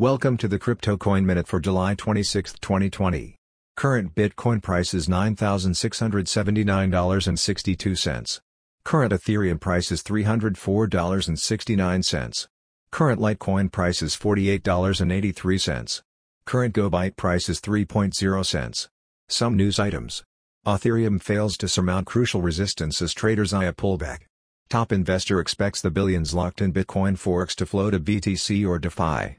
Welcome to the Crypto Coin Minute for July 26, 2020. Current Bitcoin price is $9,679.62. Current Ethereum price is $304.69. Current Litecoin price is $48.83. Current GoByte price is 3.0 cents. Some news items. Ethereum fails to surmount crucial resistance as traders eye a pullback. Top investor expects the billions locked in Bitcoin forks to flow to BTC or DeFi.